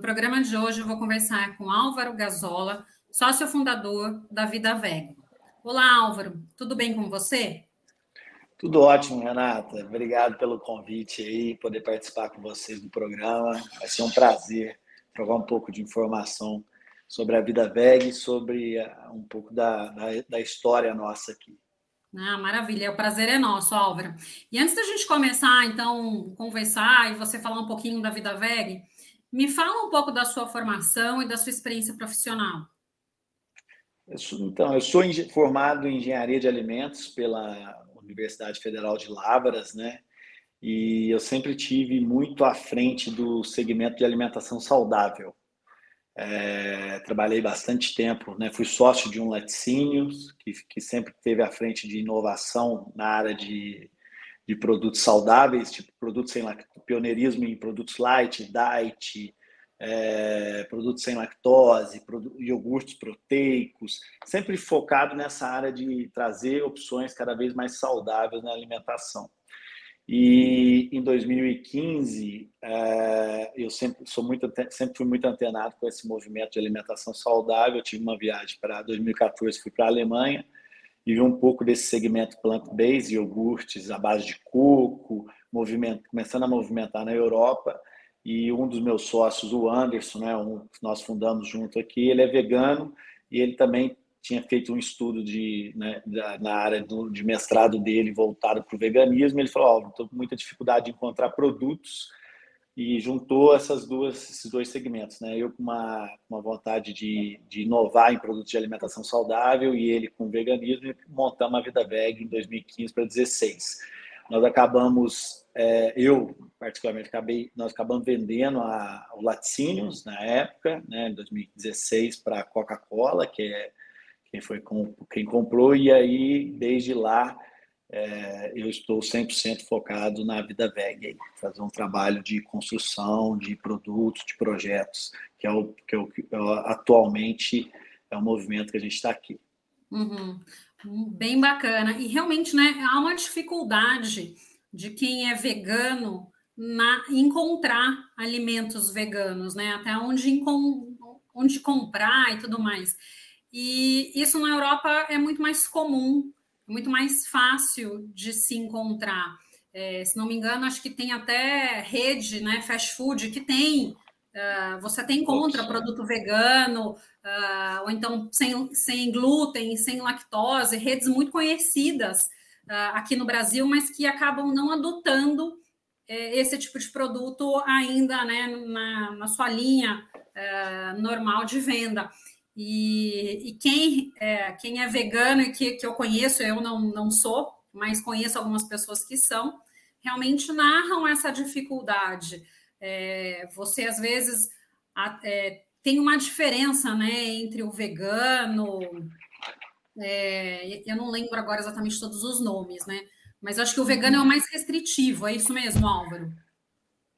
No programa de hoje eu vou conversar com Álvaro Gazola, sócio fundador da Vida Veg. Olá, Álvaro, tudo bem com você? Tudo ótimo, Renata. Obrigado pelo convite aí, poder participar com vocês do programa. Vai ser um prazer trocar um pouco de informação sobre a Vida Veg e sobre eh, um pouco da, da, da história nossa aqui. Ah, maravilha, o prazer é nosso, Álvaro. E antes da gente começar, então, conversar e você falar um pouquinho da Vida Veg, me fala um pouco da sua formação e da sua experiência profissional. Eu sou, então, eu sou formado em engenharia de alimentos pela Universidade Federal de Lavras, né? E eu sempre tive muito à frente do segmento de alimentação saudável. É, trabalhei bastante tempo, né? fui sócio de um laticínios, que, que sempre teve à frente de inovação na área de, de produtos saudáveis, tipo produtos sem pioneirismo em produtos light, diet, é, produtos sem lactose, produtos, iogurtes proteicos, sempre focado nessa área de trazer opções cada vez mais saudáveis na alimentação. E em 2015, é, eu sempre sou muito sempre fui muito antenado com esse movimento de alimentação saudável. Eu tive uma viagem para 2014, fui para a Alemanha e vi um pouco desse segmento plant-based, iogurtes à base de coco, movimento, começando a movimentar na Europa. E um dos meus sócios, o Anderson, né, um, nós fundamos junto aqui, ele é vegano e ele também tinha feito um estudo de, né, da, na área do, de mestrado dele voltado para o veganismo. Ele falou: oh, estou com muita dificuldade de encontrar produtos e juntou essas duas, esses dois segmentos, né? Eu com uma, uma vontade de, de inovar em produtos de alimentação saudável e ele com veganismo e montamos a Vida Veg em 2015 para 2016. Nós acabamos, é, eu particularmente acabei, nós acabamos vendendo a, o Laticínios na época, né, em 2016 para a Coca-Cola, que é quem foi quem comprou, e aí, desde lá, é, eu estou 100% focado na vida VEG, fazer um trabalho de construção de produtos, de projetos, que é o que, é que atualmente é o movimento que a gente está aqui. Uhum. Bem bacana. E realmente, né, há uma dificuldade de quem é vegano na encontrar alimentos veganos, né? Até onde, onde comprar e tudo mais. E isso na Europa é muito mais comum, muito mais fácil de se encontrar. É, se não me engano, acho que tem até rede, né, fast food, que tem. Uh, você até encontra produto vegano, uh, ou então sem, sem glúten, sem lactose, redes muito conhecidas uh, aqui no Brasil, mas que acabam não adotando esse tipo de produto ainda né, na, na sua linha normal de venda. E, e quem, é, quem é vegano e que, que eu conheço, eu não, não sou, mas conheço algumas pessoas que são, realmente narram essa dificuldade. É, você, às vezes, é, tem uma diferença né, entre o vegano, é, eu não lembro agora exatamente todos os nomes, né? Mas acho que o vegano é o mais restritivo, é isso mesmo, Álvaro?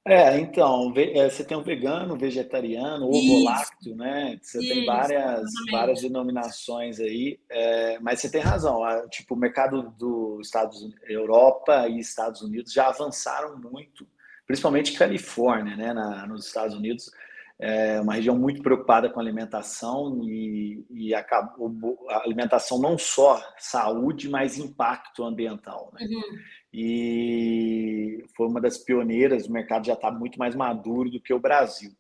É, então, é, você tem o vegano, vegetariano, ovo lácteo, né? Você Isso, tem várias, várias denominações aí, é, mas você tem razão. Tipo, o mercado dos Estados Europa e Estados Unidos já avançaram muito, principalmente Califórnia, né? Na, nos Estados Unidos, é uma região muito preocupada com alimentação e, e a, a alimentação não só saúde, mas impacto ambiental. Né? Uhum e foi uma das pioneiras. O mercado já está muito mais maduro do que o Brasil,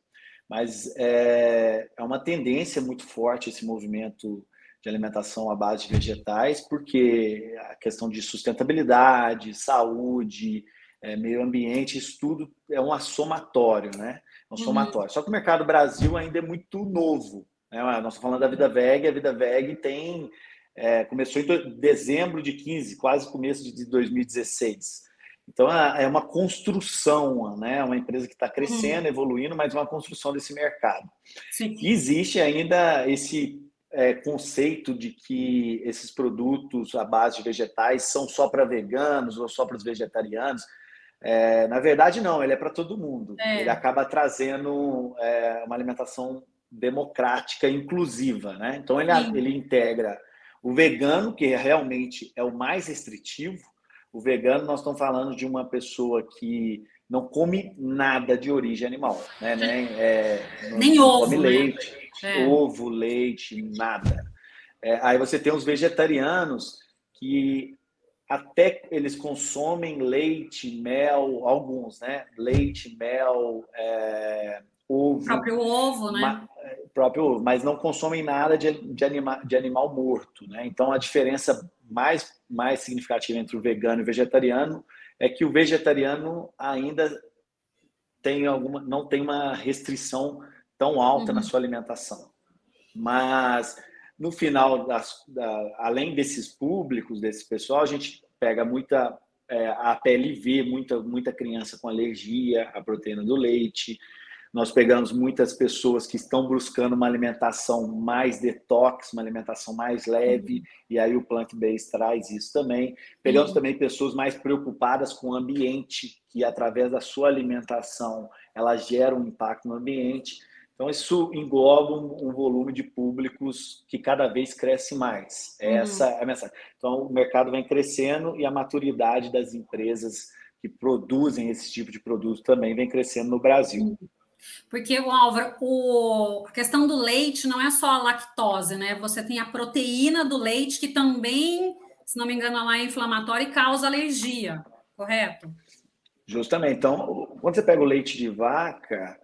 mas é, é uma tendência muito forte esse movimento de alimentação à base de vegetais, porque a questão de sustentabilidade, saúde, é, meio ambiente, isso tudo é um somatório, né? É um uhum. somatório. Só que o mercado Brasil ainda é muito novo. Né? Nós estamos falando da Vida Veg, a Vida Veg tem é, começou em dezembro de 15, quase começo de 2016. Então é, é uma construção, né? Uma empresa que está crescendo, uhum. evoluindo, mas uma construção desse mercado. Sim. E existe ainda esse é, conceito de que esses produtos à base de vegetais são só para veganos ou só para os vegetarianos. É, na verdade, não, ele é para todo mundo. É. Ele acaba trazendo é, uma alimentação democrática, inclusiva, né? Então ele, ele integra o vegano, que realmente é o mais restritivo, o vegano, nós estamos falando de uma pessoa que não come nada de origem animal, né? Nem, é, Nem ovo, come né? leite, É. ovo, leite, nada. É, aí você tem os vegetarianos que até eles consomem leite, mel, alguns, né? Leite, mel, é, ovo, próprio ovo, né? ma- é, próprio ovo, mas não consomem nada de, de, anima, de animal morto, né? Então a diferença mais, mais significativa entre o vegano e o vegetariano é que o vegetariano ainda tem alguma, não tem uma restrição tão alta Uhum. na sua alimentação. Mas no final, das, da, além desses públicos, desse pessoal, a gente pega muita é, a PLV, muita, muita criança com alergia à proteína do leite. Nós pegamos muitas pessoas que estão buscando uma alimentação mais detox, uma alimentação mais leve, e aí o plant-based traz isso também. Pegamos Uhum. também pessoas mais preocupadas com o ambiente, que através da sua alimentação ela gera um impacto no ambiente. Então, isso engloba um, um volume de públicos que cada vez cresce mais. Uhum. Essa é a mensagem. Então, o mercado vem crescendo e a maturidade das empresas que produzem esse tipo de produto também vem crescendo no Brasil. Porque, o Álvaro, o- a questão do leite não é só a lactose, né? Você tem a proteína do leite que também, se não me engano, ela é inflamatória e causa alergia, correto? Justamente. Então, quando você pega o leite de vaca,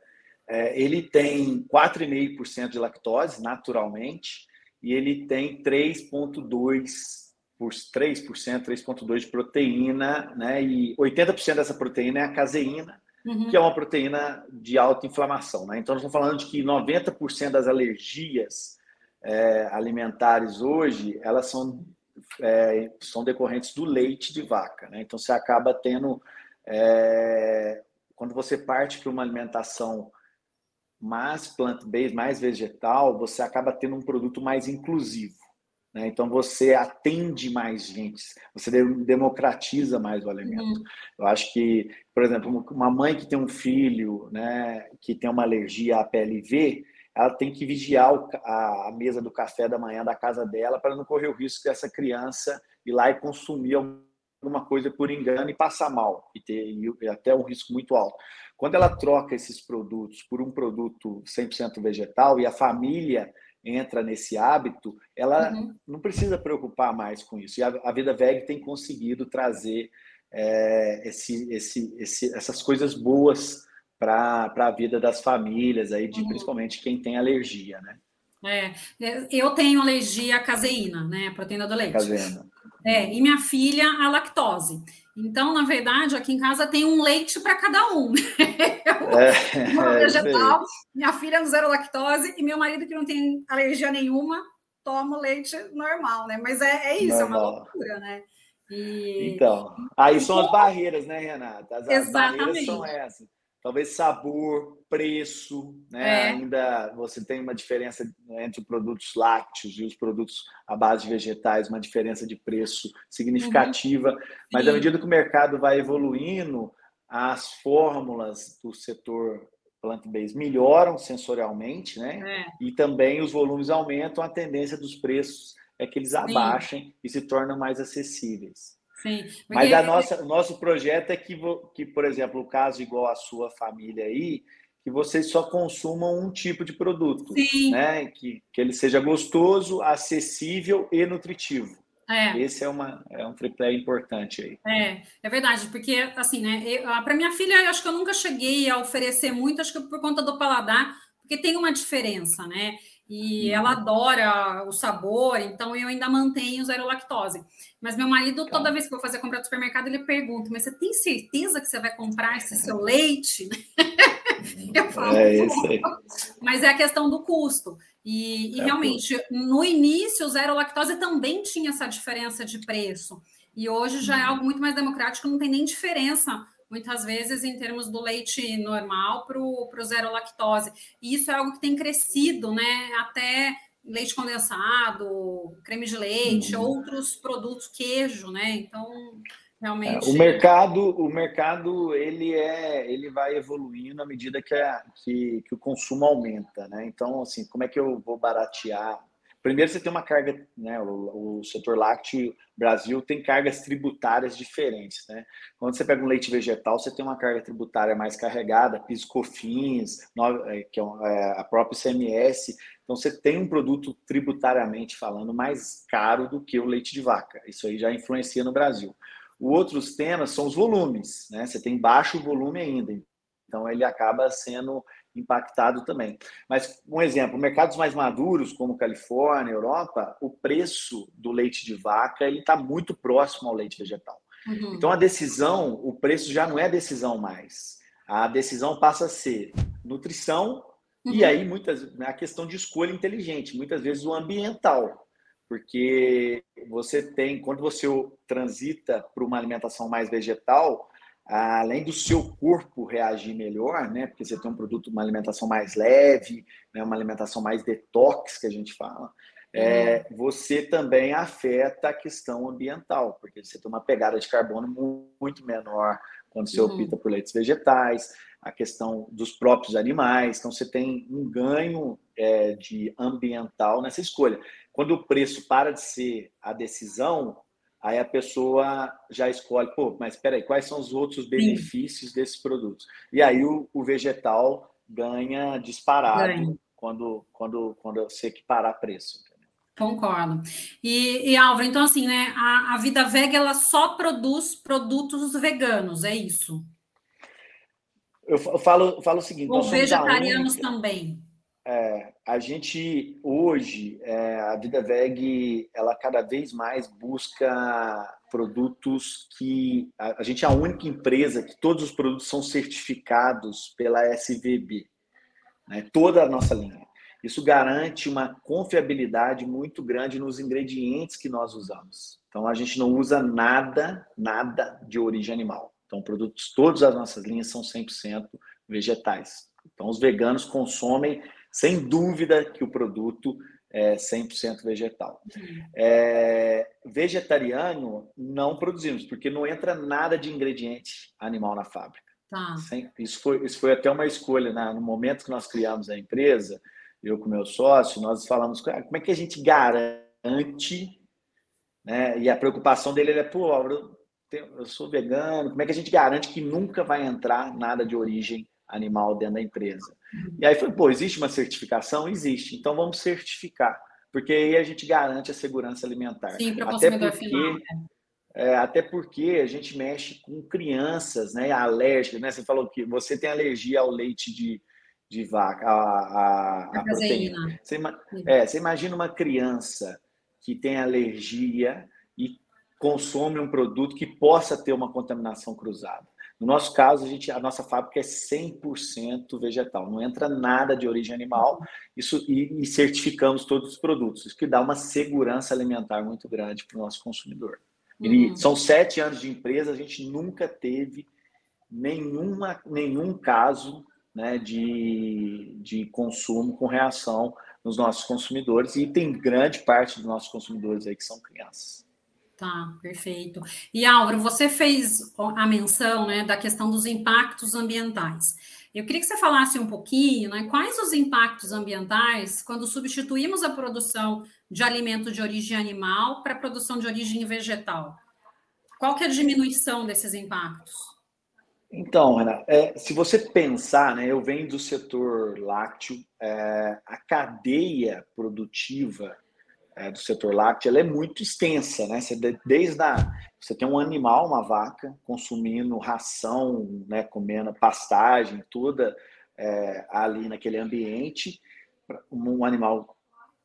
é, ele tem 4,5% de lactose, naturalmente, e ele tem 3,2%, por 3%, 3,2% de proteína, né? E 80% dessa proteína é a caseína, Uhum. que é uma proteína de alta inflamação. Né? Então, nós estamos falando de que 90% das alergias é, alimentares hoje, elas são, é, são decorrentes do leite de vaca. Né? Então, você acaba tendo, é, quando você parte para uma alimentação mais plant-based, mais vegetal, você acaba tendo um produto mais inclusivo. Né? Então, você atende mais gente, você democratiza mais o alimento. Uhum. Eu acho que, por exemplo, uma mãe que tem um filho né, que tem uma alergia à PLV, ela tem que vigiar a, mesa do café da manhã da casa dela para não correr o risco dessa criança ir lá e consumir alguma coisa por engano e passar mal, e ter e até um risco muito alto. Quando ela troca esses produtos por um produto 100% vegetal e a família entra nesse hábito, ela uhum. não precisa preocupar mais com isso. E a, a Vida Veg tem conseguido trazer é, esse, esse, esse, essas coisas boas para a vida das famílias, aí, de, uhum. principalmente quem tem alergia, né? É, eu tenho alergia à caseína, né? A proteína do leite. Caseína. É, e minha filha a lactose. Então, na verdade, aqui em casa tem um leite para cada um. Eu, é, vegetal, minha filha no zero lactose e meu marido que não tem alergia nenhuma toma leite normal, né? Mas é, é isso, normal. é uma loucura, né? E... Então, aí são as barreiras, né, Renata? As, as barreiras são essas. Talvez sabor, preço, né? É. Ainda você tem uma diferença entre produtos lácteos e os produtos à base de vegetais, uma diferença de preço significativa. Uhum. Mas Sim. à medida que o mercado vai evoluindo, as fórmulas do setor plant-based melhoram sensorialmente, né? É. E também os volumes aumentam, a tendência dos preços é que eles Sim. abaixem e se tornam mais acessíveis. Sim, Mas a nossa, o nosso projeto é que, que, por exemplo, o caso igual a sua família aí, que vocês só consumam um tipo de produto, Sim. né? Que, que ele seja gostoso, acessível e nutritivo. É. Esse é, uma, é um triplé importante aí. É, é verdade, porque assim, né? Para minha filha, eu acho que eu nunca cheguei a oferecer muito, acho que por conta do paladar, porque tem uma diferença, né? E ela adora o sabor, então eu ainda mantenho zero lactose. Mas meu marido, toda vez que eu vou fazer compra do supermercado, ele pergunta: Mas você tem certeza que você vai comprar esse seu leite? eu falo, é isso aí. Mas é a questão do custo. E, e é realmente, custo. no início, o zero lactose também tinha essa diferença de preço. E hoje já é algo muito mais democrático, não tem nem diferença muitas vezes em termos do leite normal para o zero lactose. E isso é algo que tem crescido, né? Até leite condensado, creme de leite, uhum. outros produtos, queijo, né? Então, realmente. É, o mercado, o mercado ele é, ele vai evoluindo à medida que, a, que, que o consumo aumenta, né? Então, assim, como é que eu vou baratear? Primeiro, você tem uma carga, né? O, o, setor lácteo Brasil tem cargas tributárias diferentes, né? Quando você pega um leite vegetal, você tem uma carga tributária mais carregada, piscofins, é, que é, é a própria ICMS. Então, você tem um produto tributariamente falando mais caro do que o leite de vaca. Isso aí já influencia no Brasil. O outros temas são os volumes, né? Você tem baixo volume ainda, então ele acaba sendo impactado também. Mas, um exemplo, mercados mais maduros, como Califórnia, Europa, o preço do leite de vaca ele está muito próximo ao leite vegetal. Uhum. Então, a decisão, o preço já não é decisão mais. A decisão passa a ser nutrição uhum. e aí muitas a questão de escolha inteligente, muitas vezes o ambiental, porque você tem quando você transita para uma alimentação mais vegetal, além do seu corpo reagir melhor, né? Porque você tem um produto, uma alimentação mais leve, né? uma alimentação mais detox, que a gente fala. É, uhum. você também afeta a questão ambiental, porque você tem uma pegada de carbono muito menor quando você uhum. opta por leites vegetais, a questão dos próprios animais, então você tem um ganho é, de ambiental nessa escolha. Quando o preço para de ser a decisão, Aí a pessoa já escolhe, pô, mas espera aí, quais são os outros benefícios Sim. desses produtos? E aí o, o vegetal ganha disparado ganha. Quando, quando, quando você equiparar preço. Concordo. E, e Álvaro, então assim, né, a, a Vida Vega ela só produz produtos veganos, é isso? Eu falo, falo o seguinte... Ou vegetarianos única... também. É, a gente hoje, é, a Vida Veg, ela cada vez mais busca produtos que a, a, gente é a única empresa que todos os produtos são certificados pela SVB, né? toda a nossa linha. Isso garante uma confiabilidade muito grande nos ingredientes que nós usamos. Então a gente não usa nada, nada de origem animal. Então produtos, todas as nossas linhas são 100% vegetais. Então os veganos consomem sem dúvida que o produto é 100% vegetal. Uhum. É, vegetariano, não produzimos, porque não entra nada de ingrediente animal na fábrica. Tá. Isso, foi, isso foi até uma escolha. Né? No momento que nós criamos a empresa, eu com meu sócio, nós falamos ah, como é que a gente garante, né? e a preocupação dele é, pô, eu, eu sou vegano, como é que a gente garante que nunca vai entrar nada de origem animal dentro da empresa. E aí foi, pô, existe uma certificação? Existe. Então vamos certificar, porque aí a gente garante a segurança alimentar. Sim, para o consumidor porque, final. Né? É, até porque a gente mexe com crianças, né, alérgicas, né? Você falou que você tem alergia ao leite de, de vaca, a, a, a proteína. Você, é, você imagina uma criança que tem alergia e consome um produto que possa ter uma contaminação cruzada. No nosso caso, a, gente, a nossa fábrica é 100% vegetal, não entra nada de origem animal isso, e, e, certificamos todos os produtos, isso que dá uma segurança alimentar muito grande para o nosso consumidor. Ele, uhum. São sete anos de empresa, a gente nunca teve nenhuma, nenhum caso né, de, de consumo com reação nos nossos consumidores, e tem grande parte dos nossos consumidores aí que são crianças. Tá, perfeito. E Álvaro, você fez a menção né, da questão dos impactos ambientais. Eu queria que você falasse um pouquinho, né, quais os impactos ambientais quando substituímos a produção de alimento de origem animal para a produção de origem vegetal? Qual que é a diminuição desses impactos? Então, Renato, é, se você pensar, né, eu venho do setor lácteo, é, a cadeia produtiva é, do setor lácteo, ela é muito extensa, né? Você, desde a, você tem um animal, uma vaca, consumindo ração, né, comendo pastagem, toda é, ali naquele ambiente, um animal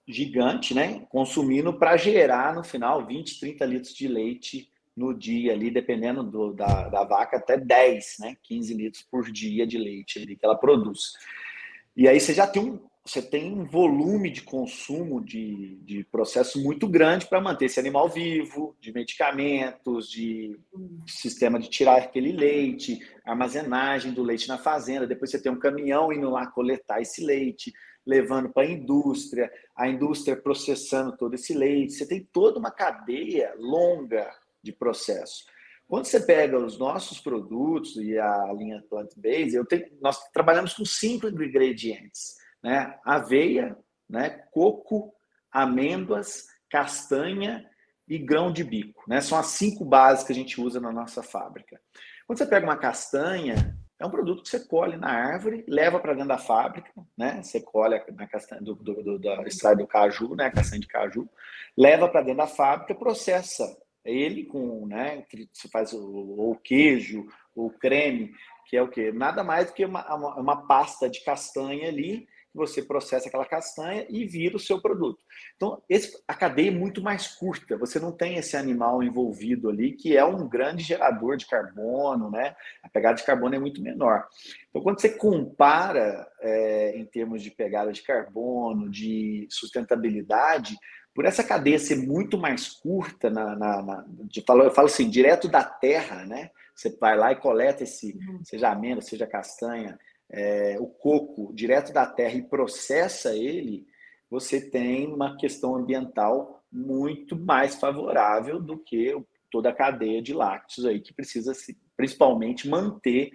gigante, né, consumindo para gerar no final 20, 30 litros de leite no dia ali, dependendo do, da, da vaca, até 10, né, 15 litros por dia de leite ali que ela produz. E aí você já tem um, você tem um volume de consumo de, de processo muito grande para manter esse animal vivo, de medicamentos, de sistema de tirar aquele leite, armazenagem do leite na fazenda. Depois você tem um caminhão indo lá coletar esse leite, levando para a indústria, a indústria processando todo esse leite. Você tem toda uma cadeia longa de processo. Quando você pega os nossos produtos e a linha plant-based, nós trabalhamos com cinco ingredientes né? Aveia, né? Coco, amêndoas, castanha e grão de bico. Né? São as cinco bases que a gente usa na nossa fábrica. Quando você pega uma castanha, é um produto que você colhe na árvore, leva para dentro da fábrica, né? Você colhe na castanha do, do, do, do extrai do caju, né? Castanha de caju, leva para dentro da fábrica, processa ele com, né? Você faz o, o queijo, o creme, que é o quê? Nada mais do que uma, uma pasta de castanha ali você processa aquela castanha e vira o seu produto. Então, esse, a cadeia é muito mais curta, você não tem esse animal envolvido ali, que é um grande gerador de carbono, né? A pegada de carbono é muito menor. Então, quando você compara é, em termos de pegada de carbono, de sustentabilidade, por essa cadeia ser muito mais curta, na, na, na de, eu falo assim, direto da terra, né? Você vai lá e coleta esse, uhum. seja amêndoa, seja castanha, é, o coco direto da terra e processa ele, você tem uma questão ambiental muito mais favorável do que toda a cadeia de lácteos aí que precisa se, principalmente manter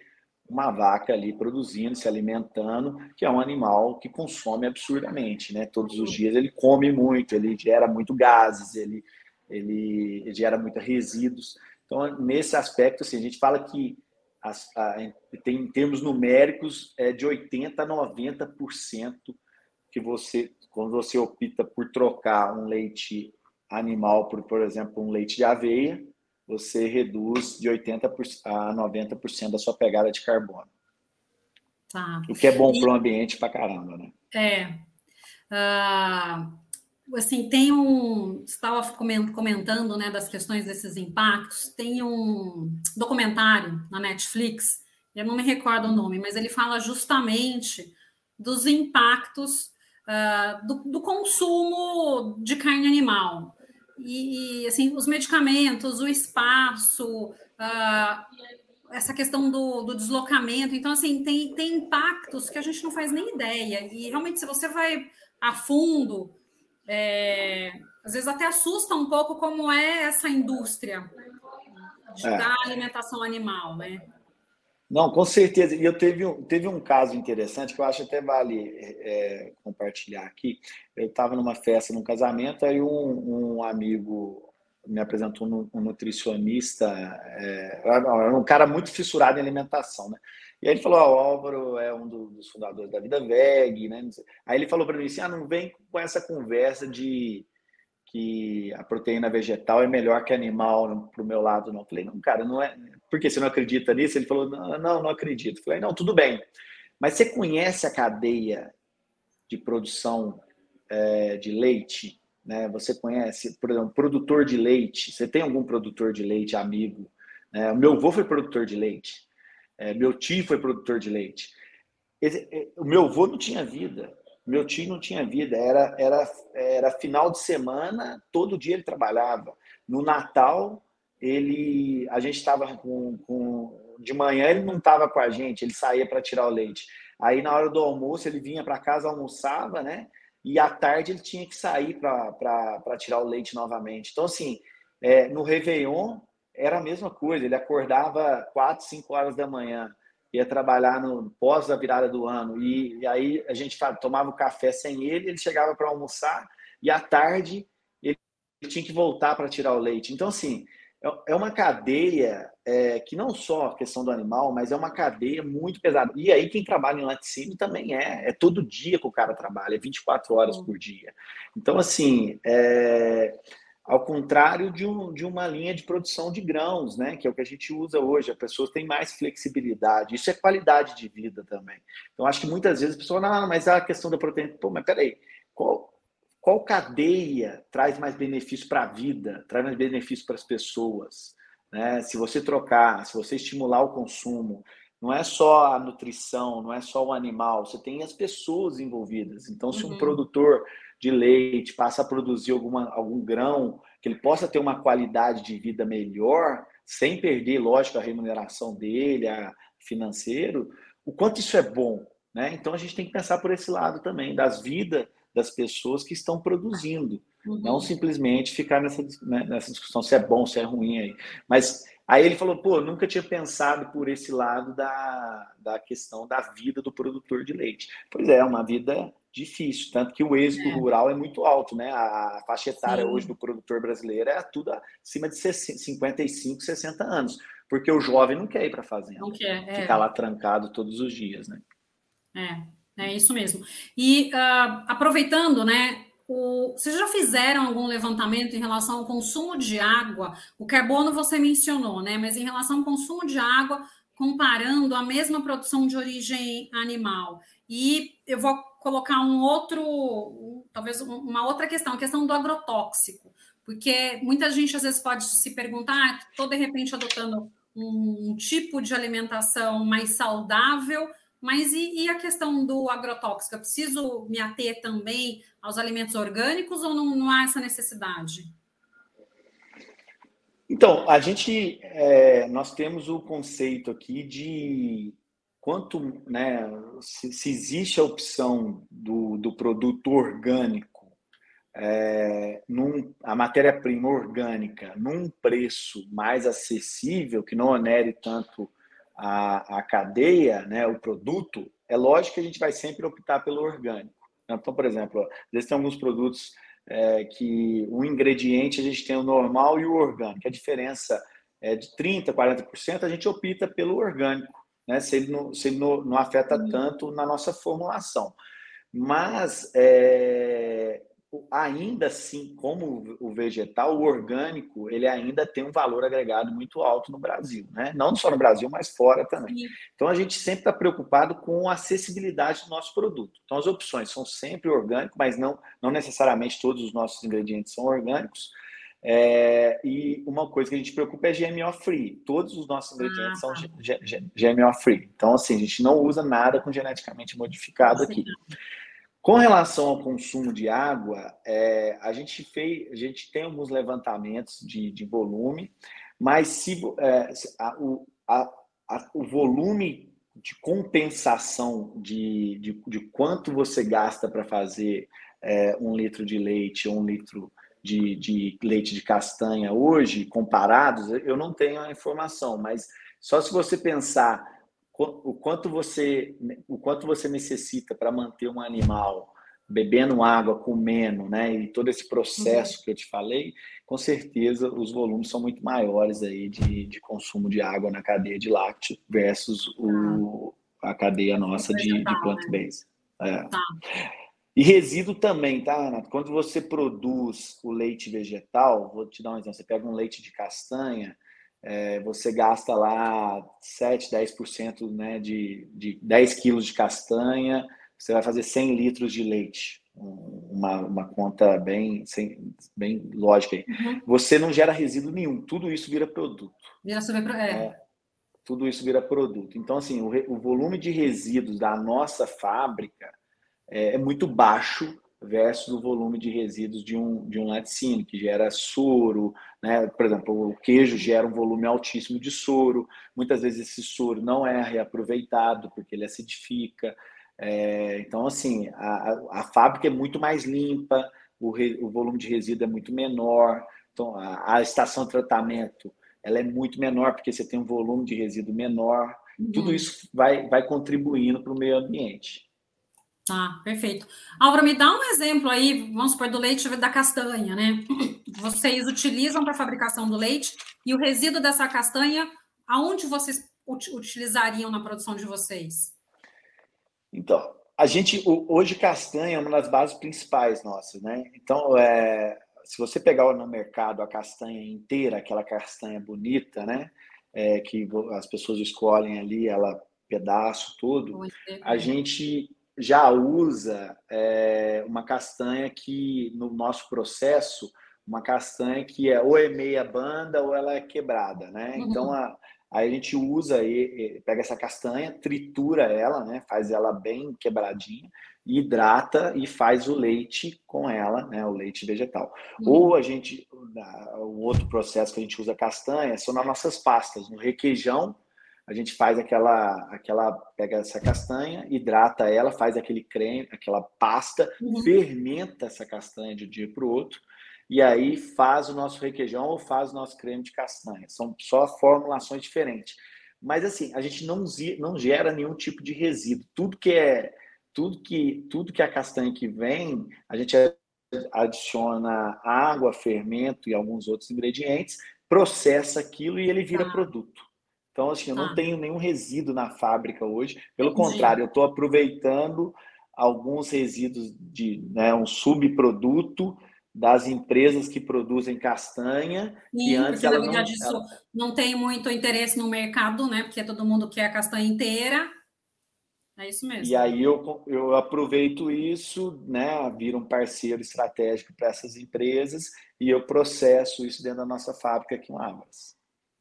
uma vaca ali produzindo, se alimentando, que é um animal que consome absurdamente, né? Todos os dias ele come muito, ele gera muito gases, ele, ele gera muitos resíduos. Então, nesse aspecto, assim, a gente fala que as, a, tem em termos numéricos é de 80 a 90% que você quando você opta por trocar um leite animal por, por exemplo, um leite de aveia, você reduz de 80% a 90% da sua pegada de carbono. Tá. O que é bom para o ambiente para caramba, né? É. Uh, assim, tem um. Estava comentando né, das questões desses impactos. Tem um documentário na Netflix, eu não me recordo o nome, mas ele fala justamente dos impactos uh, do, do, consumo de carne animal. E, assim, os medicamentos, o espaço, uh, essa questão do, do, deslocamento. Então, assim, tem, tem impactos que a gente não faz nem ideia. E realmente, se você vai a fundo é, às vezes até assusta um pouco como é essa indústria de, é. da alimentação animal, né? Não, com certeza. E eu teve, teve um caso interessante que eu acho até vale é, compartilhar aqui. Eu estava numa festa, num casamento, aí um, um amigo me apresentou um, um nutricionista, é, era um cara muito fissurado em alimentação, né? E aí ele falou: oh, o Álvaro é um dos fundadores da Vida Veg, né? Aí ele falou para mim assim: ah, não vem com essa conversa de que a proteína vegetal é melhor que animal para o meu lado, não. Eu falei: não, cara, não é. Por que você não acredita nisso? Ele falou: não, não, não acredito. Eu falei: não, tudo bem. Mas você conhece a cadeia de produção é, de leite? Né? Você conhece, por exemplo, produtor de leite? Você tem algum produtor de leite amigo? É, o meu avô foi produtor de leite. É, meu tio foi produtor de leite. Esse, é, o meu avô não tinha vida. Meu tio não tinha vida. Era, era, era final de semana, todo dia ele trabalhava. No Natal, ele, a gente estava com, com, de manhã ele não estava com a gente, ele saía para tirar o leite. Aí na hora do almoço ele vinha para casa almoçava, né? E à tarde ele tinha que sair para tirar o leite novamente. Então assim, é, no Réveillon era a mesma coisa. Ele acordava quatro, cinco horas da manhã, ia trabalhar no pós da virada do ano e, e aí a gente tomava o café sem ele, ele chegava para almoçar e à tarde ele, ele tinha que voltar para tirar o leite. Então assim é, é uma cadeia é, que não só a questão do animal, mas é uma cadeia muito pesada. E aí quem trabalha em laticínio também é, é todo dia que o cara trabalha, é 24 horas por dia. Então assim, é, ao contrário de, um, de uma linha de produção de grãos, né, que é o que a gente usa hoje. As pessoas têm mais flexibilidade. Isso é qualidade de vida também. Então, acho que muitas vezes a pessoa, não, mas a questão da proteína, pô, mas peraí, qual, qual cadeia traz mais benefício para a vida, traz mais benefício para as pessoas? Né? Se você trocar, se você estimular o consumo, não é só a nutrição, não é só o animal, você tem as pessoas envolvidas. Então, se um uhum. produtor de leite passa a produzir alguma, algum grão, que ele possa ter uma qualidade de vida melhor, sem perder, lógico, a remuneração dele, a financeiro, o quanto isso é bom. Né? Então, a gente tem que pensar por esse lado também, das vidas das pessoas que estão produzindo. Uhum. Não simplesmente ficar nessa, né, nessa discussão se é bom, se é ruim aí. Mas Aí ele falou, pô, nunca tinha pensado por esse lado da, da questão da vida do produtor de leite. Pois é, uma vida difícil, tanto que o êxito é. rural é muito alto, né? A faixa etária Sim. hoje do produtor brasileiro é tudo acima de 55, 60 anos, porque o jovem não quer ir para a fazenda, não quer, é. ficar lá trancado todos os dias, né? É, é isso mesmo. E uh, aproveitando, né? O, vocês já fizeram algum levantamento em relação ao consumo de água? O carbono você mencionou, né? Mas em relação ao consumo de água, comparando a mesma produção de origem animal. E eu vou colocar um outro, talvez uma outra questão, a questão do agrotóxico, porque muita gente às vezes pode se perguntar, estou ah, de repente adotando um tipo de alimentação mais saudável, mas e, e, a questão do agrotóxico? Eu preciso me ater também aos alimentos orgânicos ou não, não há essa necessidade? Então, a gente, é, nós temos o conceito aqui de quanto, né, se, se existe a opção do, do produto orgânico, é, num, a matéria-prima orgânica, num preço mais acessível, que não onere tanto a, a cadeia, né, o produto, é lógico que a gente vai sempre optar pelo orgânico. Então, por exemplo, às vezes tem alguns produtos é, que o ingrediente a gente tem o normal e o orgânico. A diferença é de 30%, 40%, a gente opta pelo orgânico né, se ele não, se ele não, não afeta uhum. tanto na nossa formulação. Mas, é, ainda assim, como o vegetal, o orgânico, ele ainda tem um valor agregado muito alto no Brasil, né? Não só no Brasil, mas fora também. Sim. Então, a gente sempre está preocupado com a acessibilidade do nosso produto. Então, as opções são sempre orgânicas, mas não, não necessariamente todos os nossos ingredientes são orgânicos. É, e uma coisa que a gente preocupa é GMO free. Todos os nossos ingredientes ah, são tá. GMO free. Então, assim, a gente não usa nada com geneticamente modificado aqui. Com relação ao consumo de água, é, a gente fez, a gente tem alguns levantamentos de, de volume, mas se é, a, o, a, a, o volume de compensação de, de, de quanto você gasta para fazer é, um litro de leite ou um litro de, de leite de castanha hoje, comparados, eu não tenho a informação, mas só se você pensar o quanto você, o quanto você necessita para manter um animal bebendo água, comendo, né, e todo esse processo uhum. que eu te falei, com certeza os volumes são muito maiores aí de, de consumo de água na cadeia de lácteo versus o, a cadeia nossa de, de né? plant-based. É. Tá. E resíduo também, tá, Ana? Quando você produz o leite vegetal, vou te dar um exemplo, você pega um leite de castanha, é, você gasta lá 7, 10% né, de, de 10 quilos de castanha, você vai fazer 100 litros de leite. Uma, uma conta bem, sem, bem lógica aí. Uhum. Você não gera resíduo nenhum, tudo isso vira produto. Vira sobre, é. é. tudo isso vira produto. Então, assim, o, o volume de resíduos da nossa fábrica é, é muito baixo versus o volume de resíduos de um, de um laticínio, que gera soro, né? Por exemplo, o queijo gera um volume altíssimo de soro. Muitas vezes esse soro não é reaproveitado porque ele acidifica. É, então, assim, a, a fábrica é muito mais limpa, o, re, o volume de resíduo é muito menor. Então, a, a, estação de tratamento ela é muito menor porque você tem um volume de resíduo menor. Uhum. Tudo isso vai, vai contribuindo para o meio ambiente. Tá, perfeito. Álvaro, me dá um exemplo aí, vamos supor, do leite da castanha, né? Vocês utilizam para a fabricação do leite e o resíduo dessa castanha, aonde vocês utilizariam na produção de vocês? Então, a gente, hoje castanha é uma das bases principais nossas, né? Então, é, se você pegar no mercado a castanha inteira, aquela castanha bonita, né? É, que as pessoas escolhem ali, ela pedaço todo, a gente já usa é, uma castanha que, no nosso processo, uma castanha que é ou é meia banda ou ela é quebrada, né? Uhum. Então, a, aí a gente usa, e, pega essa castanha, tritura ela, né? Faz ela bem quebradinha, hidrata e faz o leite com ela, né? O leite vegetal. Uhum. Ou a gente, o outro processo que a gente usa castanha são nas nossas pastas, no requeijão, a gente faz aquela, aquela pega essa castanha, hidrata ela, faz aquele creme, aquela pasta, uhum. fermenta essa castanha de um dia para o outro, e aí faz o nosso requeijão ou faz o nosso creme de castanha. São só formulações diferentes. Mas assim, a gente não, não gera nenhum tipo de resíduo. Tudo que é tudo que tudo que a castanha que vem, a gente adiciona água, fermento e alguns outros ingredientes, processa aquilo e ele vira ah. produto. Então, assim, eu não ah. tenho nenhum resíduo na fábrica hoje. Pelo Entendi. contrário, eu estou aproveitando alguns resíduos de né, um subproduto das empresas que produzem castanha. Sim, antes porque, verdade, não, ela... isso não tem muito interesse no mercado, né? Porque todo mundo quer a castanha inteira. É isso mesmo. E aí eu, eu aproveito isso, né? Viro um parceiro estratégico para essas empresas e eu processo isso dentro da nossa fábrica aqui em Lavras.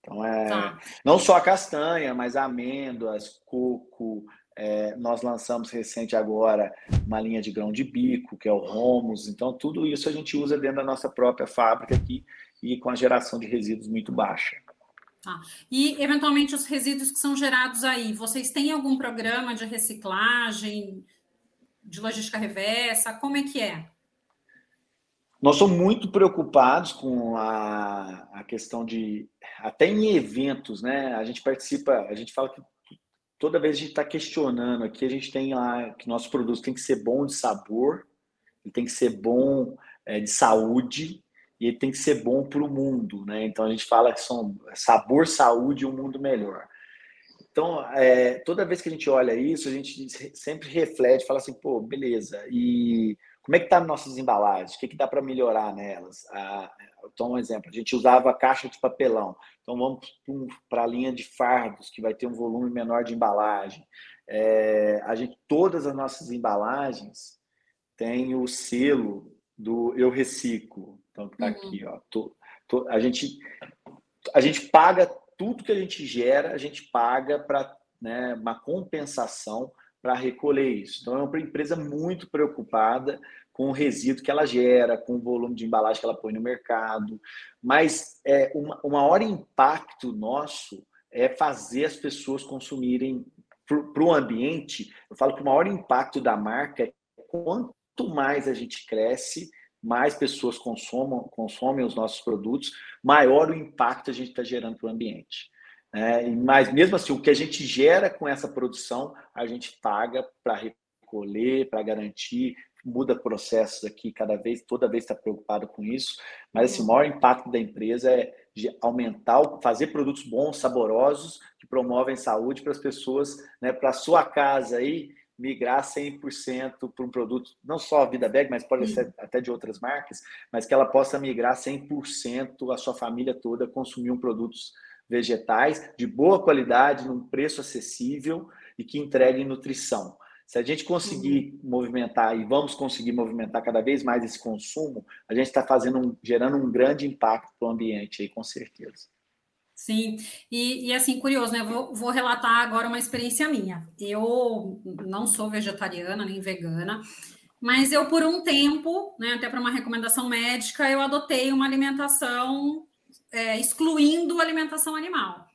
Então é tá. não só a castanha, mas amêndoas, coco. É, nós lançamos recente agora uma linha de grão de bico, que é o Romos. Então tudo isso a gente usa dentro da nossa própria fábrica aqui e com a geração de resíduos muito baixa. Tá. E, eventualmente, os resíduos que são gerados aí, vocês têm algum programa de reciclagem, de logística reversa? Como é que é? Nós somos muito preocupados com a, a questão de, até em eventos, né? A gente participa, a gente fala que toda vez a gente está questionando aqui, a gente tem lá que nosso produto tem que ser bom de sabor, ele tem que ser bom é, de saúde, e ele tem que ser bom para o mundo, né? Então a gente fala que são sabor, saúde e um mundo melhor. Então, é, toda vez que a gente olha isso, a gente sempre reflete, fala assim, pô, beleza, e como é que tá nossas embalagens? O que, que dá para melhorar nelas? Ah, então, um exemplo, a gente usava caixa de papelão, então vamos para a linha de fardos, que vai ter um volume menor de embalagem. É, a gente, todas as nossas embalagens têm o selo do Eu Reciclo, então tá uhum. aqui, ó. Tô, tô, a gente a gente paga tudo que a gente gera, a gente paga para né, uma compensação para recolher isso. Então é uma empresa muito preocupada com o resíduo que ela gera, com o volume de embalagem que ela põe no mercado. Mas é, uma, o maior impacto nosso é fazer as pessoas consumirem para o ambiente. Eu falo que o maior impacto da marca é quanto mais a gente cresce, mais pessoas consomam, consomem os nossos produtos, maior o impacto a gente está gerando para o ambiente. É, mas mesmo assim, o que a gente gera com essa produção, a gente paga para recolher, para garantir, muda processos aqui cada vez, toda vez está preocupado com isso. Mas assim, o maior impacto da empresa é de aumentar, fazer produtos bons, saborosos, que promovem saúde para as pessoas, né, para a sua casa aí, migrar 100% para um produto, não só a Vida Bag, mas pode ser até de outras marcas, mas que ela possa migrar 100% a sua família toda consumir um produtos vegetais de boa qualidade, num preço acessível e que entreguem nutrição. Se a gente conseguir uhum. movimentar e vamos conseguir movimentar cada vez mais esse consumo, a gente está fazendo um, gerando um grande impacto para o ambiente aí, com certeza. Sim, e, e, assim, curioso, né? Vou, vou, relatar agora uma experiência minha. Eu não sou vegetariana nem vegana, mas eu, por um tempo, né, até para uma recomendação médica, eu adotei uma alimentação é, excluindo alimentação animal.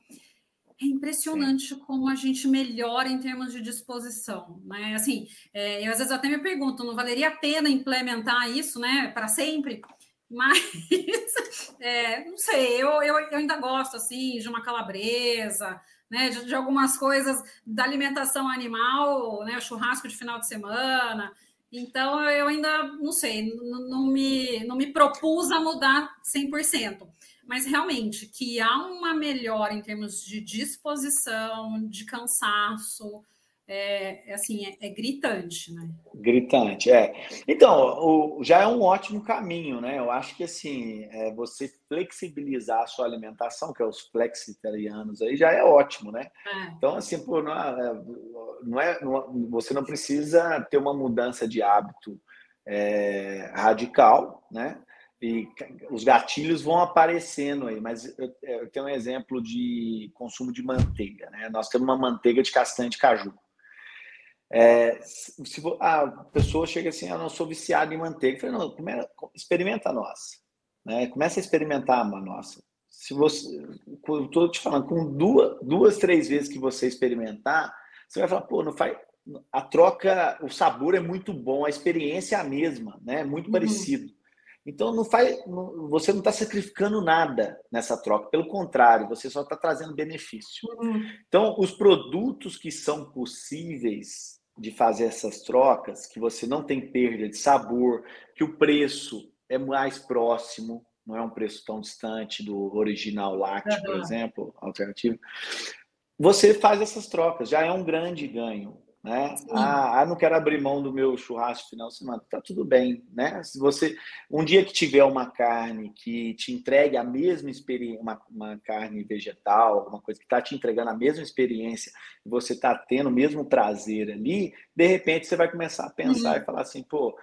É impressionante Sim. como a gente melhora em termos de disposição, né? Assim, é, eu às vezes até me pergunto, não valeria a pena implementar isso, né, para sempre? Mas, é, não sei, eu, eu, eu, ainda gosto, assim, de uma calabresa, né, de, de, algumas coisas da alimentação animal, né, churrasco de final de semana. Então, eu ainda, não sei, não, não me, não me propus a mudar 100%. Mas, realmente, que há uma melhora em termos de disposição, de cansaço, é, é, assim, é, é, gritante, né? Gritante, é. Então, o, já é um ótimo caminho, né? Eu acho que, assim, é, você flexibilizar a sua alimentação, que é os flexitarianos aí, já é ótimo, né? É. Então, assim, pô, não, é, não é, não, você não precisa ter uma mudança de hábito é, radical, né? E os gatilhos vão aparecendo aí, mas eu, eu tenho um exemplo de consumo de manteiga, né? Nós temos uma manteiga de castanha de caju. É, se a pessoa chega assim, eu não sou viciado em manteiga, eu falei, não, primeiro, experimenta a nossa, né? Começa a experimentar a nossa. Se você, estou te falando, com duas, duas, três vezes que você experimentar, você vai falar, pô, não faz, a troca, o sabor é muito bom, a experiência é a mesma, né? É muito uhum. parecido. Então não faz, não, você não está sacrificando nada nessa troca, pelo contrário, você só está trazendo benefício. Uhum. Então os produtos que são possíveis de fazer essas trocas, que você não tem perda de sabor, que o preço é mais próximo, não é um preço tão distante do original lácteo, uhum. por exemplo, alternativo. Você faz essas trocas, já é um grande ganho. Né? Ah, ah, não quero abrir mão do meu churrasco final de semana. Tá tudo bem, né? Se você um dia que tiver uma carne que te entregue a mesma experiência, uma, uma carne vegetal, alguma coisa que está te entregando a mesma experiência, você está tendo o mesmo prazer ali, de repente você vai começar a pensar uhum. e falar assim, pô,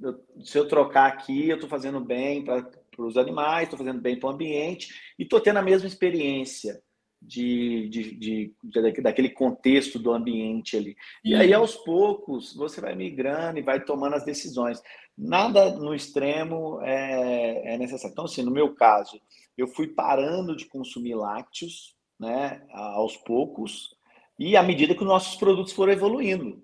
eu, se eu trocar aqui, eu estou fazendo bem para os animais, estou fazendo bem para o ambiente e estou tendo a mesma experiência de, de, de, de, daquele contexto do ambiente ali. E aí, aos poucos, você vai migrando e vai tomando as decisões. Nada no extremo é, é necessário. Então, assim, no meu caso, eu fui parando de consumir lácteos, né, aos poucos, e à medida que os nossos produtos foram evoluindo.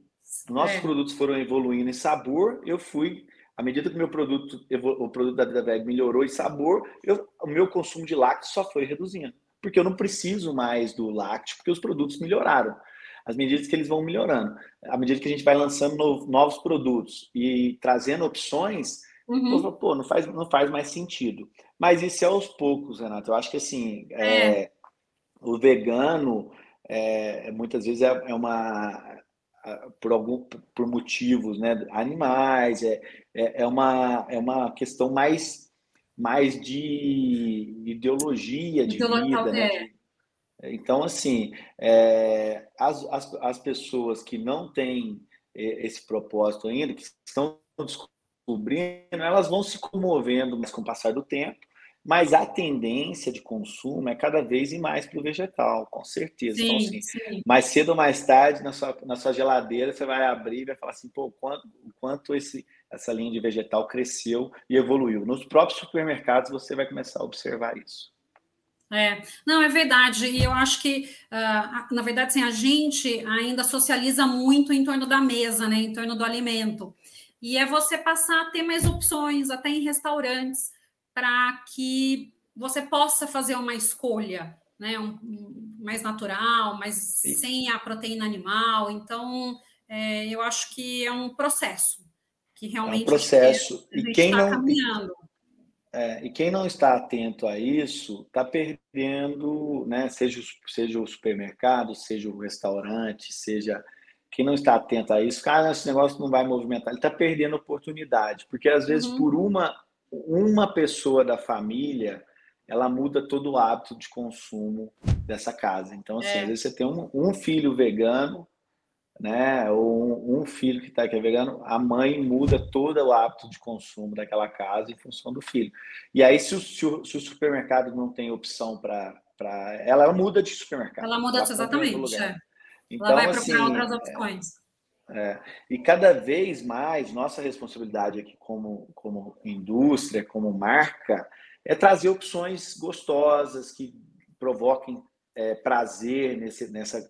Nossos é. produtos foram evoluindo em sabor, eu fui à medida que o meu produto, o produto da Vida Veg melhorou em sabor, eu, o meu consumo de lácteos só foi reduzindo porque eu não preciso mais do lácteo, porque os produtos melhoraram. As medidas que eles vão melhorando. À medida que a gente vai lançando novos produtos e trazendo opções, uhum. eu falo, pô, não faz, não faz mais sentido. Mas isso é aos poucos, Renato. Eu acho que assim, é. É, o vegano é, muitas vezes é, é uma por algum por motivos né animais é, é, é uma é uma questão mais mais de ideologia de vida. Né? É. Então, assim, é, as, as, as pessoas que não têm é, esse propósito ainda, que estão descobrindo, elas vão se comovendo mais com o passar do tempo, mas a tendência de consumo é cada vez ir mais para o vegetal, com certeza. Então, sim, então, assim, sim. mais cedo ou mais tarde, na sua, na sua geladeira, você vai abrir e vai falar assim, pô, quanto, quanto esse essa linha de vegetal cresceu e evoluiu. Nos próprios supermercados você vai começar a observar isso. É, não, é verdade. E eu acho que, uh, na verdade, assim, a gente ainda socializa muito em torno da mesa, né? Em torno do alimento. E é você passar a ter mais opções, até em restaurantes, para que você possa fazer uma escolha, né? Um, um, mais natural, mais Sim. sem a proteína animal. Então, é, eu acho que é um processo que realmente é um processo. e quem tá não caminhando. É, e quem não está atento a isso está perdendo, né? Seja, seja o supermercado, seja o restaurante, seja quem não está atento a isso, cara, esse negócio não vai movimentar, ele está perdendo oportunidade, porque às vezes uhum. por uma uma pessoa da família ela muda todo o hábito de consumo dessa casa. Então, assim, é. às vezes você tem um, um filho vegano, né, ou um, filho que está aqui é vegano, a mãe muda todo o hábito de consumo daquela casa em função do filho. E aí, se o, se o, se o supermercado não tem opção para ela, ela muda de supermercado. Ela muda exatamente. É. Então, ela vai assim, procurar outras opções. É, é, e cada vez mais, nossa responsabilidade aqui como, como indústria, como marca, é trazer opções gostosas que provoquem é, prazer nesse, nessa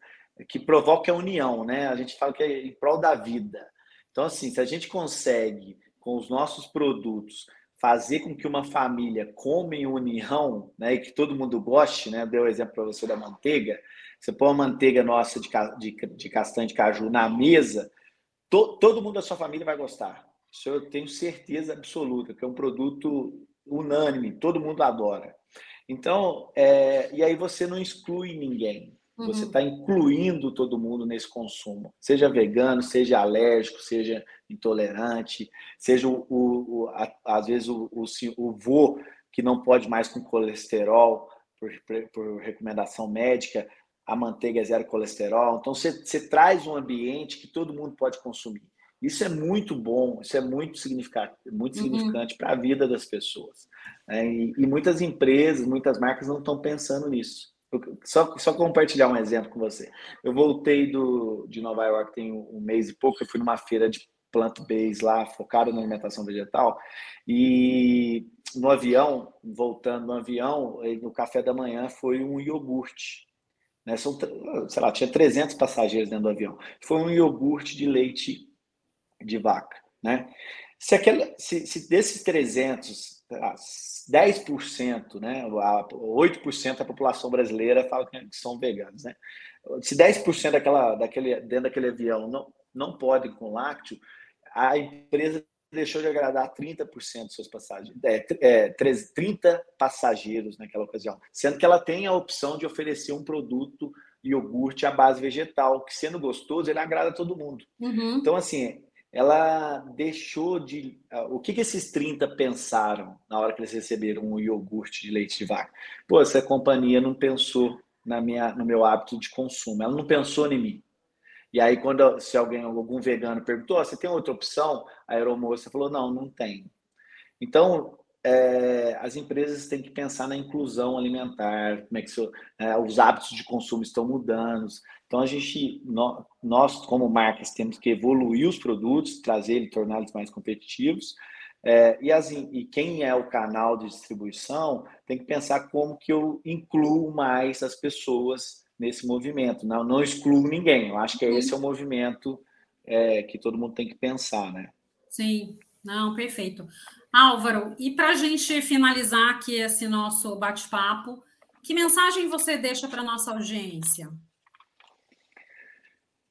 que provoque a união, né? A gente fala que é em prol da vida. Então, assim, se a gente consegue, com os nossos produtos, fazer com que uma família coma em união, né, e que todo mundo goste, né? Deu o exemplo para você da manteiga. Você põe a manteiga nossa de, de, de castanha de caju na mesa, to, todo mundo da sua família vai gostar. Isso eu tenho certeza absoluta, que é um produto unânime, todo mundo adora. Então, é, e aí você não exclui ninguém. Você está uhum. incluindo todo mundo nesse consumo, seja vegano, seja alérgico, seja intolerante, seja o, o, o a, às vezes o, o, o vô que não pode mais com colesterol por, por recomendação médica, a manteiga é zero colesterol. Então você, você traz um ambiente que todo mundo pode consumir. Isso é muito bom, isso é muito significante, muito uhum. significante para a vida das pessoas. É, e, e muitas empresas, muitas marcas não estão pensando nisso. Só, só compartilhar um exemplo com você. Eu voltei do, de Nova York tem um mês e pouco, eu fui numa feira de plant-based lá, focado na alimentação vegetal, e no avião, voltando no avião, no café da manhã foi um iogurte. Né? São, sei lá, tinha 300 passageiros dentro do avião. Foi um iogurte de leite de vaca. Né? Se, aquela, se, se desses 300, 10%, né, 8% da população brasileira fala que são veganos, né? Se 10% daquela, daquele, dentro daquele avião não, não podem com lácteo, a empresa deixou de agradar 30% dos seus passageiros, é, é, 30 passageiros naquela ocasião, sendo que ela tem a opção de oferecer um produto iogurte à base vegetal, que sendo gostoso, ele agrada todo mundo. Uhum. Então, assim, ela deixou de. Uh, o que, que esses 30 pensaram na hora que eles receberam um iogurte de leite de vaca? Pô, essa companhia não pensou na minha, no meu hábito de consumo, ela não pensou em mim. E aí, quando se alguém, algum vegano perguntou, oh, você tem outra opção? A aeromoça falou, não, não tem. Então, é, as empresas têm que pensar na inclusão alimentar, como é que so, é, os hábitos de consumo estão mudando. Então, a gente, nós, como marcas, temos que evoluir os produtos, trazer eles, torná-los mais competitivos. É, e, as, e quem é o canal de distribuição tem que pensar como que eu incluo mais as pessoas nesse movimento. Não, não excluo ninguém. Eu acho que uhum. esse é o movimento é, que todo mundo tem que pensar, né? Sim, não, perfeito. Álvaro, e para a gente finalizar aqui esse nosso bate-papo, que mensagem você deixa para a nossa audiência?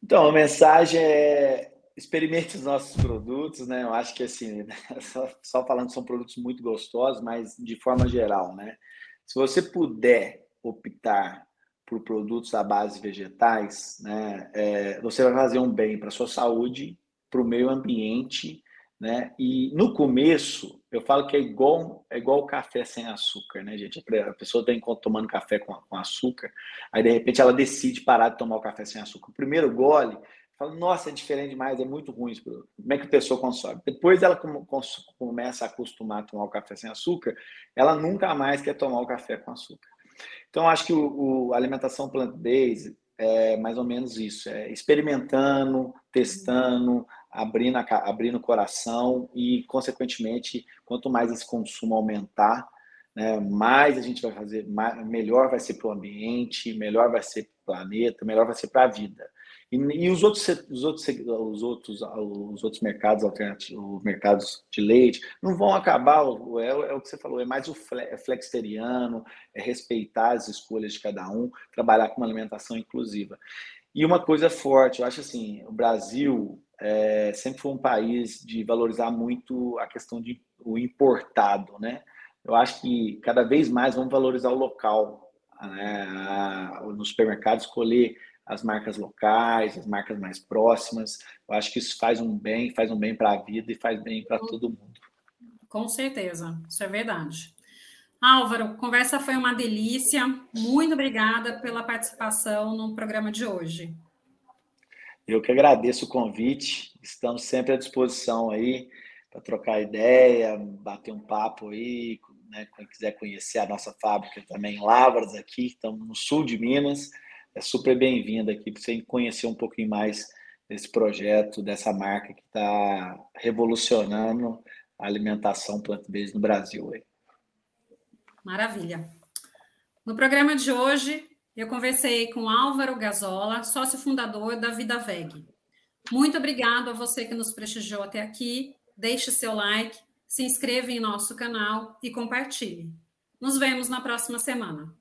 Então, a mensagem é experimente os nossos produtos, né? Eu acho que assim, só, só falando são produtos muito gostosos, mas de forma geral, né? Se você puder optar por produtos à base vegetais, né, é, você vai fazer um bem para sua saúde, para o meio ambiente, né? E no começo, eu falo que é igual é igual café sem açúcar, né, gente? A pessoa tem tomando café com, com açúcar, aí de repente ela decide parar de tomar o café sem açúcar. O primeiro gole, fala, nossa, é diferente demais, é muito ruim. Como é que a pessoa consome? Depois ela começa a acostumar a tomar o café sem açúcar, ela nunca mais quer tomar o café com açúcar. Então, acho que o, o alimentação plant-based é mais ou menos isso, é experimentando, testando, abrindo, a, abrindo o coração e, consequentemente, quanto mais esse consumo aumentar, né, mais a gente vai fazer, mais, melhor vai ser para o ambiente, melhor vai ser para o planeta, melhor vai ser para a vida. E, e, os, outros, os, outros, os, outros, os outros mercados alternativos, os mercados de leite, não vão acabar, é, é o que você falou, é mais o é flexteriano, é respeitar as escolhas de cada um, trabalhar com uma alimentação inclusiva. E uma coisa forte, eu acho assim, o Brasil é, sempre foi um país de valorizar muito a questão de o importado, né? Eu acho que cada vez mais vamos valorizar o local, né? no supermercado escolher as marcas locais, as marcas mais próximas. Eu acho que isso faz um bem, faz um bem para a vida e faz bem para todo mundo. Com certeza, isso é verdade. Álvaro, conversa foi uma delícia. Muito obrigada pela participação no programa de hoje. Eu que agradeço o convite. Estamos sempre à disposição aí para trocar ideia, bater um papo aí. Né? Quem quiser conhecer a nossa fábrica também Lavras aqui, estamos no sul de Minas é super bem-vinda aqui para você conhecer um pouquinho mais desse projeto, dessa marca que está revolucionando a alimentação plant-based no Brasil. Aí. Maravilha. No programa de hoje, eu conversei com Álvaro Gazola, sócio fundador da Vida Veg. Muito obrigado a você que nos prestigiou até aqui. Deixe seu like, se inscreva em nosso canal e compartilhe. Nos vemos na próxima semana.